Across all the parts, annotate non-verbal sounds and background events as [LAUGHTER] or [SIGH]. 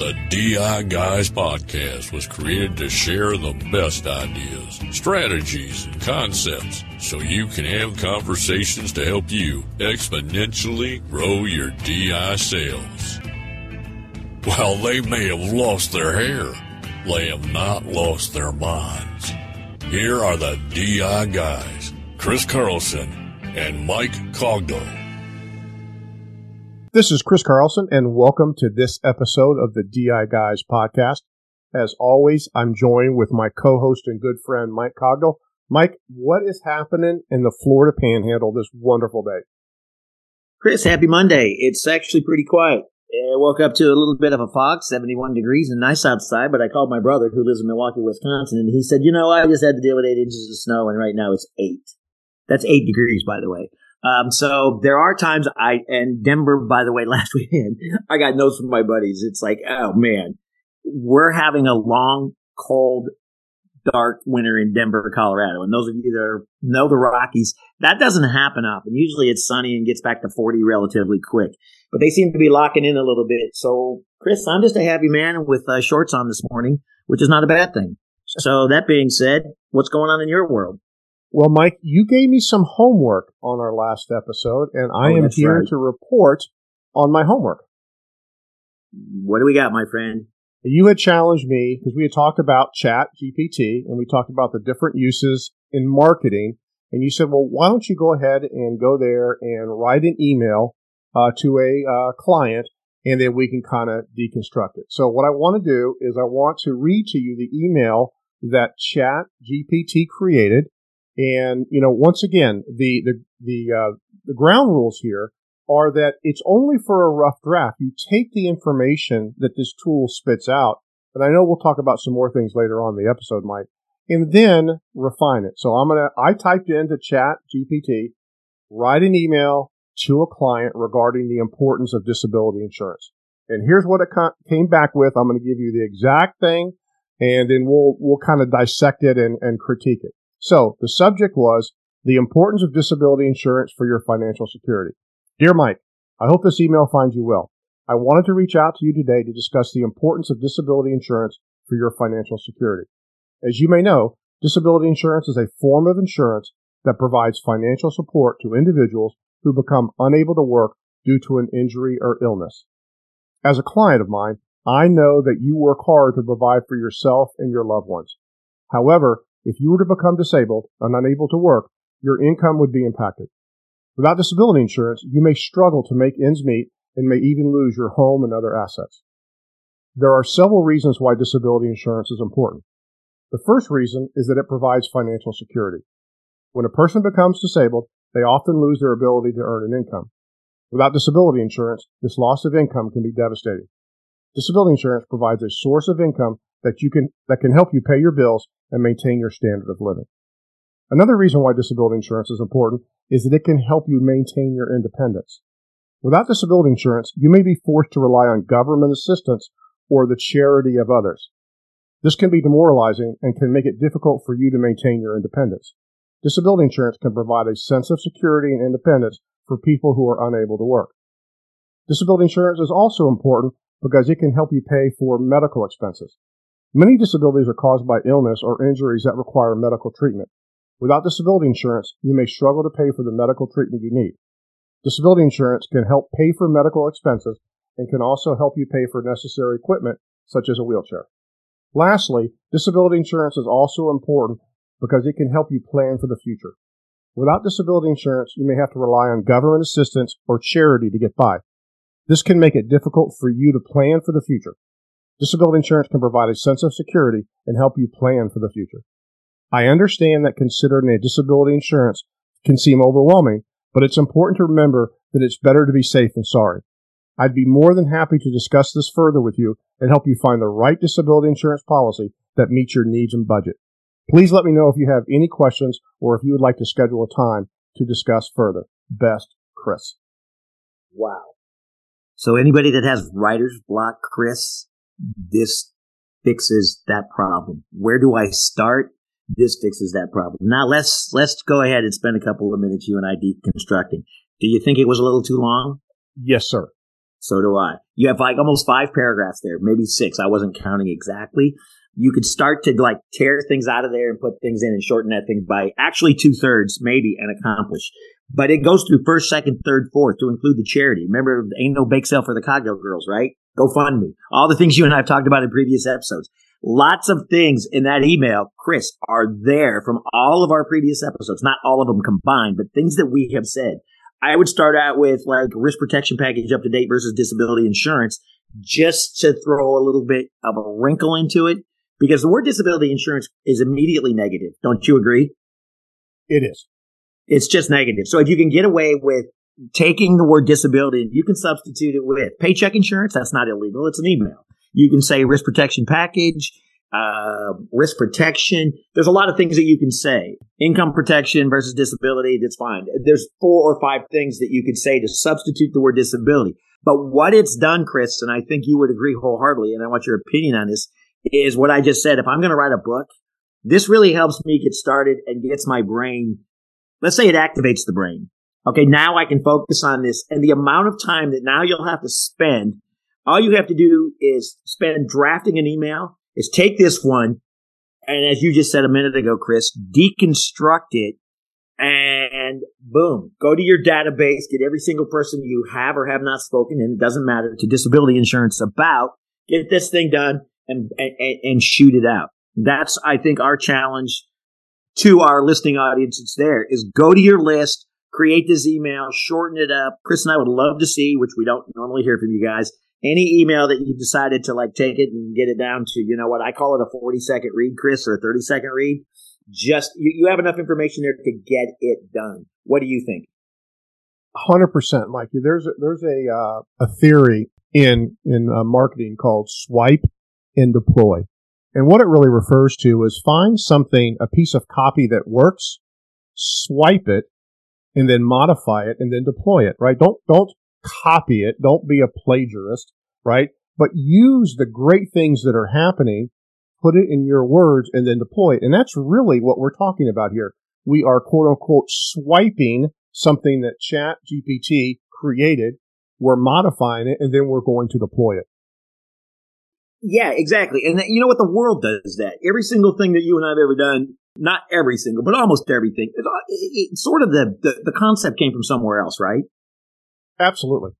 The DI Guys podcast was created to share the best ideas, strategies, and concepts so you can have conversations to help you exponentially grow your DI sales. While they may have lost their hair, they have not lost their minds. Here are the DI Guys, Chris Carlson and Mike Cogdell. This is Chris Carlson, and welcome to this episode of the DI Guys podcast. As always, I'm joined with my co-host and good friend, Mike Cogdell. Mike, what is happening in the Florida Panhandle this wonderful day? Chris, happy Monday. It's actually pretty quiet. I woke up to a little bit of a fog, 71 degrees and nice outside, but I called my brother who lives in Milwaukee, Wisconsin, and he said, you know, I just had to deal with eight inches of snow, and right now it's eight. That's eight degrees, by the way. Um, so there are times I, and Denver, by the way, [LAUGHS] last weekend, I got notes from my buddies. It's like, oh man, we're having a long, cold, dark winter in Denver, Colorado. And those of you that know the Rockies, that doesn't happen often. Usually it's sunny and gets back to 40 relatively quick, but they seem to be locking in a little bit. So Chris, I'm just a happy man with uh, shorts on this morning, which is not a bad thing. So that being said, what's going on in your world? Well, Mike, you gave me some homework on our last episode, and I Oh, am here right. to report on my homework. What do we got, my friend? You had challenged me because we had talked about Chat GPT and we talked about the different uses in marketing. And you said, well, why don't you go ahead and go there and write an email uh, to a uh, client and then we can kind of deconstruct it. So what I want to do is I want to read to you the email that Chat GPT created. And, you know, once again, the, the, the, uh, the ground rules here are that it's only for a rough draft. You take the information that this tool spits out, and I know we'll talk about some more things later on in the episode, Mike, and then refine it. So I'm gonna, I typed into chat GPT, write an email to a client regarding the importance of disability insurance. And here's what it came back with. I'm to give you the exact thing, and then we'll, we'll kind of dissect it and, and critique it. So the subject was the importance of disability insurance for your financial security. Dear Mike, I hope this email finds you well. I wanted to reach out to you today to discuss the importance of disability insurance for your financial security. As you may know, disability insurance is a form of insurance that provides financial support to individuals who become unable to work due to an injury or illness. As a client of mine, I know that you work hard to provide for yourself and your loved ones. However, if you were to become disabled and unable to work, your income would be impacted. Without disability insurance, you may struggle to make ends meet and may even lose your home and other assets. There are several reasons why disability insurance is important. The first reason is that it provides financial security. When a person becomes disabled, they often lose their ability to earn an income. Without disability insurance, this loss of income can be devastating. Disability insurance provides a source of income that you can that can help you pay your bills and maintain your standard of living. Another reason why disability insurance is important is that it can help you maintain your independence. Without disability insurance, you may be forced to rely on government assistance or the charity of others. This can be demoralizing and can make it difficult for you to maintain your independence. Disability insurance can provide a sense of security and independence for people who are unable to work. Disability insurance is also important because it can help you pay for medical expenses. Many disabilities are caused by illness or injuries that require medical treatment. Without disability insurance, you may struggle to pay for the medical treatment you need. Disability insurance can help pay for medical expenses and can also help you pay for necessary equipment such as a wheelchair. Lastly, disability insurance is also important because it can help you plan for the future. Without disability insurance, you may have to rely on government assistance or charity to get by. This can make it difficult for you to plan for the future. Disability insurance can provide a sense of security and help you plan for the future. I understand that considering a disability insurance can seem overwhelming, but it's important to remember that it's better to be safe than sorry. I'd be more than happy to discuss this further with you and help you find the right disability insurance policy that meets your needs and budget. Please let me know if you have any questions or if you would like to schedule a time to discuss further. Best, Chris. Wow. So anybody that has writer's block, Chris, this fixes that problem. Where do I start? This fixes that problem. Now let's let's go ahead and spend a couple of minutes you and I deconstructing. Do you think it was a little too long? Yes, sir. So do I. You have like almost five paragraphs there, maybe six. I wasn't counting exactly. You could start to like tear things out of there and put things in and shorten that thing by actually two thirds, maybe, and accomplish. But it goes through first, second, third, fourth to include the charity. Remember, ain't no bake sale for the Cogdell girls, right? Go fund me. All the things you and I have talked about in previous episodes. Lots of things in that email, Chris, are there from all of our previous episodes. Not all of them combined, but things that we have said. I would start out with like risk protection package up to date versus disability insurance just to throw a little bit of a wrinkle into it because the word disability insurance is immediately negative. Don't you agree? It is. It's just negative. So if you can get away with taking the word disability, you can substitute it with paycheck insurance. That's not illegal. It's an email. You can say risk protection package, uh, risk protection. There's a lot of things that you can say. Income protection versus disability. That's fine. There's four or five things that you could say to substitute the word disability. But what it's done, Chris, and I think you would agree wholeheartedly, and I want your opinion on this, is what I just said. If I'm going to write a book, this really helps me get started and gets my brain. Let's say it activates the brain. Okay. Now I can focus on this and the amount of time that now you'll have to spend. All you have to do is spend drafting an email is take this one. And as you just said a minute ago, Chris, deconstruct it and boom, go to your database, get every single person you have or have not spoken, and it doesn't matter to disability insurance about, get this thing done and, and, and shoot it out. That's, I think, our challenge to our listening audiences there is go to your list, create this email, shorten it up. Chris and I would love to see, which we don't normally hear from you guys, any email that you decided to like take it and get it down to, you know what, I call it a 40 second read, Chris, or a 30 second read. Just, you, you have enough information there to get it done. What do you think? Hundred percent, Mikey. There's a, there's a uh, a theory in in uh, marketing called swipe and deploy. And what it really refers to is find something, a piece of copy that works, swipe it, and then modify it and then deploy it, right? Don't, don't copy it. Don't be a plagiarist, right? But use the great things that are happening, put it in your words and then deploy it. And that's really what we're talking about here. We are quote unquote swiping something that chat GPT created. We're modifying it and then we're going to deploy it. Yeah, exactly. And you know what? The world does that. Every single thing that you and I have ever done, not every single, but almost everything, it's, it, sort of the, the, the concept came from somewhere else, right? Absolutely.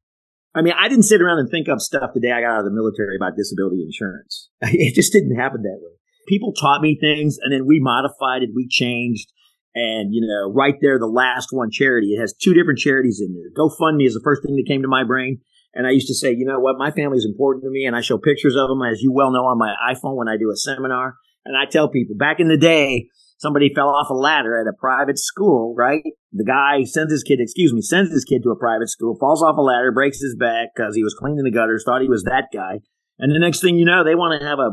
I mean, I didn't sit around and think up stuff the day I got out of the military about disability insurance. [LAUGHS] It just didn't happen that way. People taught me things and then we modified it, we changed. And, you know, right there, the last one charity, it has two different charities in there. GoFundMe is the first thing that came to my brain. And I used to say, you know what, my family is important to me, and I show pictures of them, as you well know, on my iPhone when I do a seminar. And I tell people, back in the day, somebody fell off a ladder at a private school, right? The guy sends his kid, excuse me, sends his kid to a private school, falls off a ladder, breaks his back because he was cleaning the gutters, thought he was that guy. And the next thing you know, they want to have a,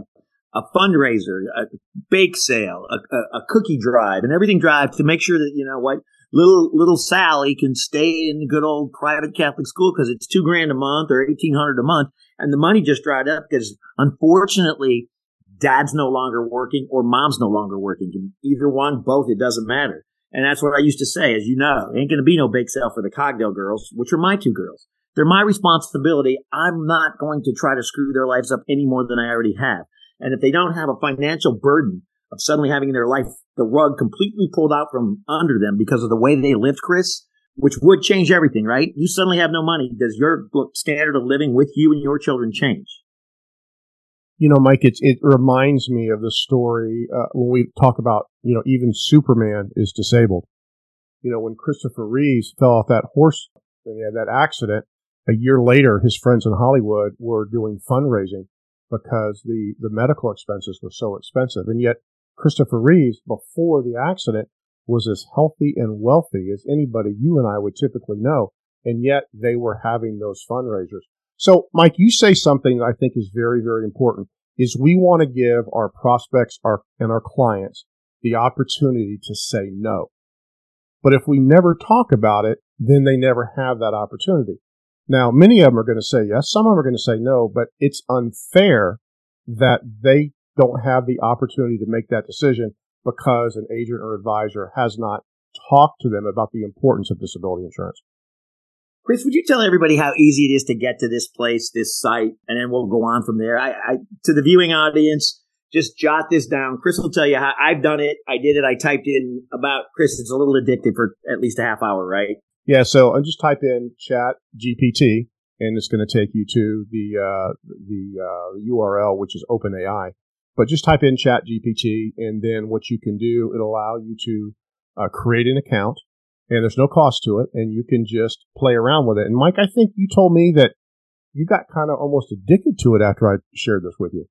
a fundraiser, a bake sale, a, a, a cookie drive, and everything drive to make sure that, you know what, little little Sally can stay in the good old private Catholic school because it's two grand a month or eighteen hundred a month, and the money just dried up because unfortunately, dad's no longer working or mom's no longer working. Either one, both, it doesn't matter. And that's what I used to say, as you know, ain't going to be no bake sale for the Cogdell girls, which are my two girls. They're my responsibility. I'm not going to try to screw their lives up any more than I already have. And if they don't have a financial burden of suddenly having their life, the rug completely pulled out from under them because of the way they lived, Chris, which would change everything, right? You suddenly have no money. Does your standard of living with you and your children change? You know, Mike, it's, it reminds me of the story uh, when we talk about, you know, even Superman is disabled. You know, when Christopher Reeves fell off that horse and he had that accident, a year later, his friends in Hollywood were doing fundraising because the, the medical expenses were so expensive. And yet Christopher Reeves, before the accident, was as healthy and wealthy as anybody you and I would typically know. And yet they were having those fundraisers. So, Mike, you say something that I think is very, very important is we want to give our prospects our, and our clients the opportunity to say no. But if we never talk about it, then they never have that opportunity. Now, many of them are going to say yes. Some of them are going to say no, but it's unfair that they don't have the opportunity to make that decision because an agent or advisor has not talked to them about the importance of disability insurance. Chris, would you tell everybody how easy it is to get to this place, this site, and then we'll go on from there? I, I to the viewing audience, just jot this down. Chris will tell you how I've done it. I did it. I typed in about Chris. It's a little addictive for at least a half hour, right? Yeah. So I just type in Chat GPT, and it's going to take you to the uh, the uh, URL, which is OpenAI. But just type in Chat GPT, and then what you can do, it'll allow you to uh, create an account and there's no cost to it, and you can just play around with it. And Mike, I think you told me that you got kind of almost addicted to it after I shared this with you.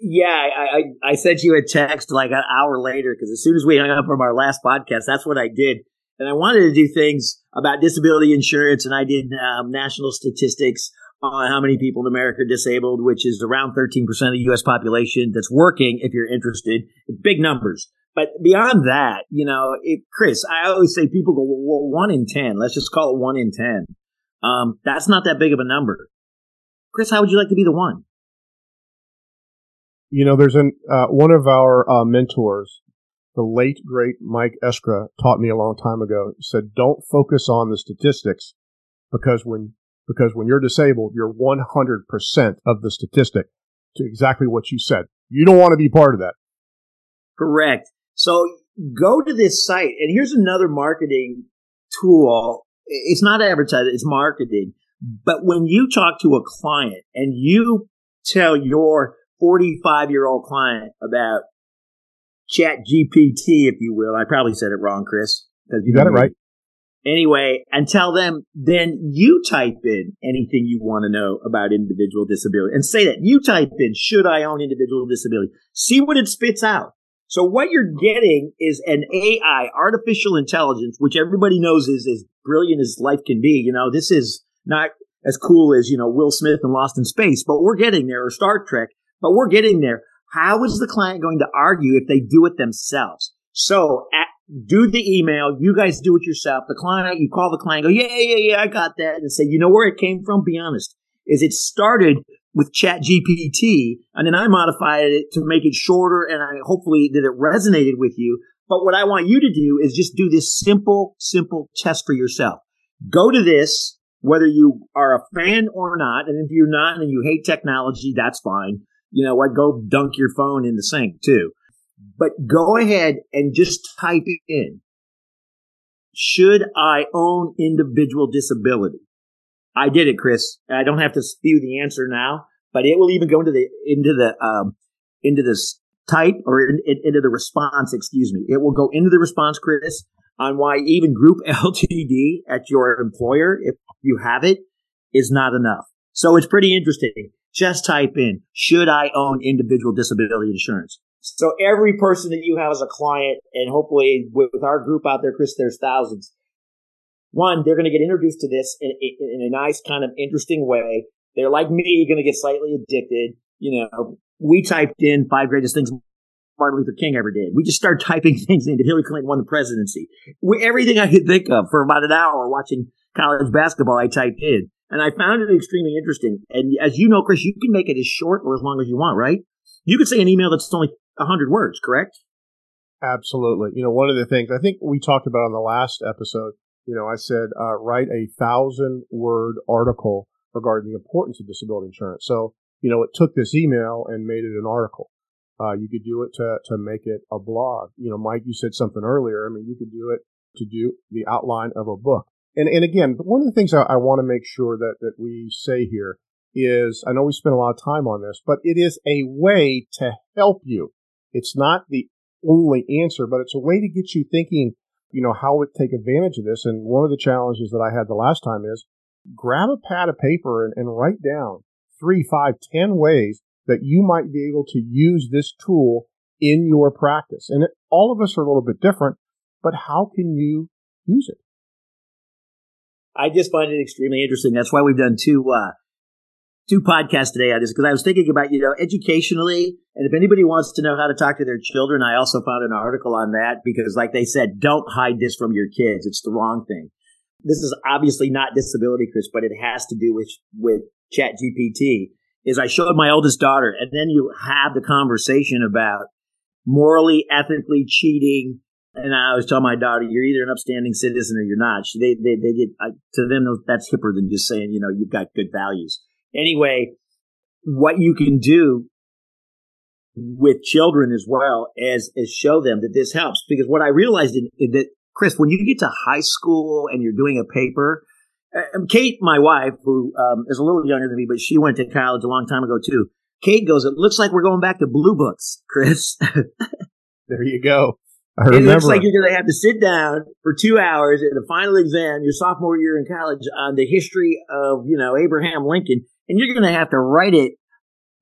Yeah, I, I, I sent you a text like an hour later because as soon as we hung up from our last podcast, that's what I did. And I wanted to do things about disability insurance, and I did um, national statistics on how many people in America are disabled, which is around 13% of the U.S. population that's working, if you're interested. Big numbers. But beyond that, you know, it, Chris, I always say people go, well, one in 10. Let's just call it one in 10. Um, that's not that big of a number. Chris, how would you like to be the one? You know, there's an, uh, one of our uh, mentors, the late, great Mike Eskra, taught me a long time ago. Said, don't focus on the statistics because when, because when you're disabled, you're 100% of the statistic to exactly what you said. You don't want to be part of that. Correct. So go to this site, and here's another marketing tool. It's not advertising, it's marketing. But when you talk to a client and you tell your 45 year old client about Chat GPT, if you will, I probably said it wrong, Chris. You got it right. Anyway, and tell them, then you type in anything you want to know about individual disability and say that you type in, should I own individual disability? See what it spits out. So what you're getting is an AI, artificial intelligence, which everybody knows is as brilliant as life can be. You know, this is not as cool as, you know, Will Smith and Lost in Space, but we're getting there, or Star Trek, but we're getting there. How is the client going to argue if they do it themselves? So do the email. You guys do it yourself. The client, you call the client, go, yeah, yeah, yeah, I got that. And say, you know where it came from? Be honest. Is it started with Chat GPT, and then I modified it to make it shorter, and I hopefully that it resonated with you. But what I want you to do is just do this simple, simple test for yourself. Go to this, whether you are a fan or not, and if you're not and you hate technology, that's fine. You know what? Go dunk your phone in the sink too. But go ahead and just type in, should I own individual disability? I did it, Chris. I don't have to spew the answer now, but it will even go into the into the um, into this type or in, in, into the response. Excuse me. It will go into the response, Chris, on why even Group [LAUGHS] LTD at your employer, if you have it, is not enough. So it's pretty interesting. Just type in, should I own individual disability insurance? So every person that you have as a client, and hopefully with our group out there, Chris, there's thousands one, they're going to get introduced to this in, in, in, a nice kind of interesting way. They're like me, going to get slightly addicted. You know, we typed in five greatest things Martin Luther King ever did. We just started typing [LAUGHS] things in. Hillary Clinton won the presidency? We, everything I could think of for about an hour watching college basketball, I typed in. And I found it extremely interesting. And as you know, Chris, you can make it as short or as long as you want, right? You could say an email that's only 100 words, correct? Absolutely. You know, one of the things I think we talked about on the last episode you know, I said, uh, write a thousand word article regarding the importance of disability insurance. So, you know, it took this email and made it an article. Uh, you could do it to, to make it a blog. You know, Mike, you said something earlier. I mean, you could do it to do the outline of a book. And, and again, one of the things I, I want to make sure that, that we say here is, I know we spent a lot of time on this, but it is a way to help you. It's not the only answer, but it's a way to get you thinking you know, how would take advantage of this. And one of the challenges that I had the last time is grab a pad of paper and, and write down three, five, ten ways that you might be able to use this tool in your practice. And it, all of us are a little bit different, but how can you use it? I just find it extremely interesting. That's why we've done two uh, two podcasts today on this because I was thinking about, you know, educationally. And if anybody wants to know how to talk to their children, I also found an article on that because, like they said, don't hide this from your kids. It's the wrong thing. This is obviously not disability, Chris, but it has to do with, with Chat GPT. Is I showed my oldest daughter, and then you have the conversation about morally, ethically cheating and I always tell my daughter, you're either an upstanding citizen or you're not. She, they, they, they get, uh, to them, that's hipper than just saying, you know, you've got good values. Anyway, what you can do with children as well as, as show them that this helps. Because what I realized is that, Chris, when you get to high school and you're doing a paper, uh, Kate, my wife, who um, is a little younger than me, but she went to college a long time ago too. Kate goes, "It looks like we're going back to blue books, [LAUGHS] Chris." there you go. I remember. It looks like you're going to have to sit down for two hours in a final exam, your sophomore year in college, on the history of you know Abraham Lincoln, and you're going to have to write it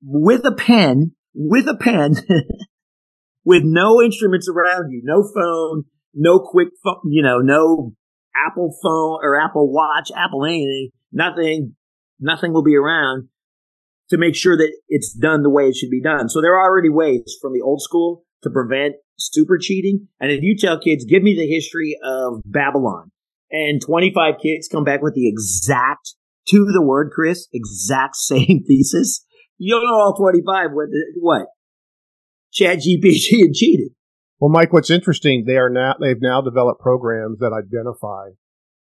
with a pen, with a pen, [LAUGHS] with no instruments around you, no phone, no quick phone, you know, no Apple phone or Apple Watch, Apple anything, nothing, nothing will be around to make sure that it's done the way it should be done. So there are already ways from the old school to prevent super cheating. And if you tell kids, give me the history of Babylon, and 25 kids come back with the exact, to the word, Chris, exact [LAUGHS] same thesis, you'll know all 25 what, what? Chat GPT and cheated. Well, Mike, what's interesting, they are now, they've now developed programs that identify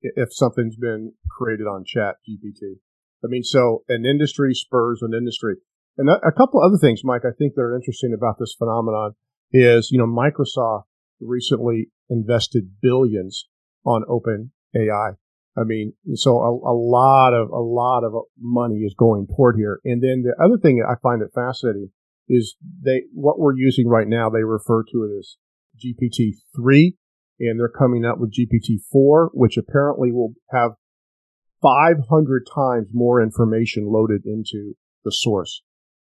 if something's been created on Chat GPT. I mean, so an industry spurs an industry. And a couple other things, Mike, I think that are interesting about this phenomenon is, you know, Microsoft recently invested billions on open AI. I mean, so a, a, lot of, a lot of money is going toward here. And then the other thing I find it fascinating is they, what we're using right now, they refer to it as GPT 3 and they're coming up with GPT 4, which apparently will have 500 times more information loaded into the source.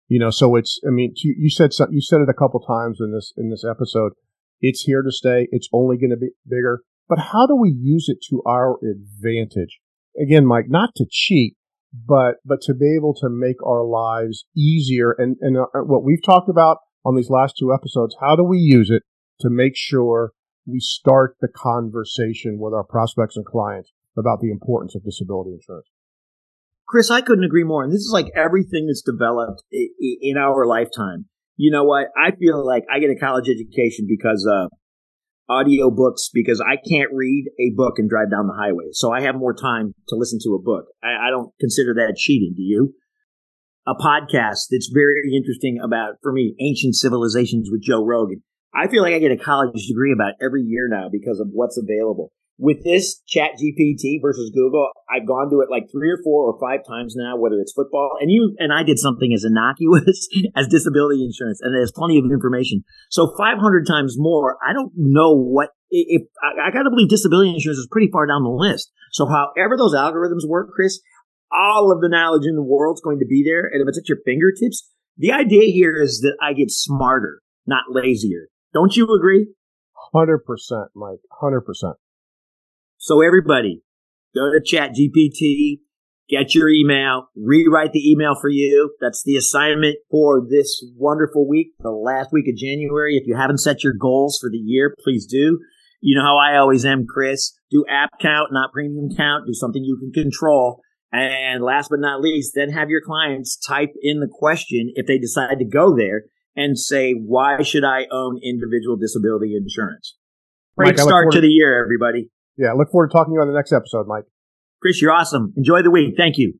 You know, so it's, I mean, you said, you said it a couple times in this, in this episode. It's here to stay. It's only going to be bigger. But how do we use it to our advantage? Again, Mike, not to cheat, but, but to be able to make our lives easier. And, and uh, what we've talked about on these last two episodes, how do we use it to make sure we start the conversation with our prospects and clients about the importance of disability insurance. Chris, I couldn't agree more. And this is like everything that's developed in our lifetime. You know what? I feel like I get a college education because uh, audio books because I can't read a book and drive down the highway. So I have more time to listen to a book. I, I don't consider that cheating. Do you? A podcast that's very interesting about, for me, ancient civilizations with Joe Rogan. I feel like I get a college degree about every year now because of what's available. With this Chat GPT versus Google, I've gone to it like three or four or five times now, whether it's football and you and I did something as innocuous [LAUGHS] as disability insurance, and there's plenty of information. So 500 times more. I don't know what if I, I got to believe disability insurance is pretty far down the list. So however those algorithms work, Chris, all of the knowledge in the world is going to be there, and if it's at your fingertips, the idea here is that I get smarter, not lazier. Don't you agree? 100%, Mike. 100%. So everybody, go to Chat GPT, get your email, rewrite the email for you. That's the assignment for this wonderful week, the last week of January. If you haven't set your goals for the year, please do. You know how I always am, Chris. Do app count, not premium count. Do something you can control. And last but not least, then have your clients type in the question if they decide to go there and say, why should I own individual disability insurance? Great Mike, start to the year, everybody. Yeah, look forward to talking to you on the next episode, Mike. Chris, you're awesome. Enjoy the week. Thank you.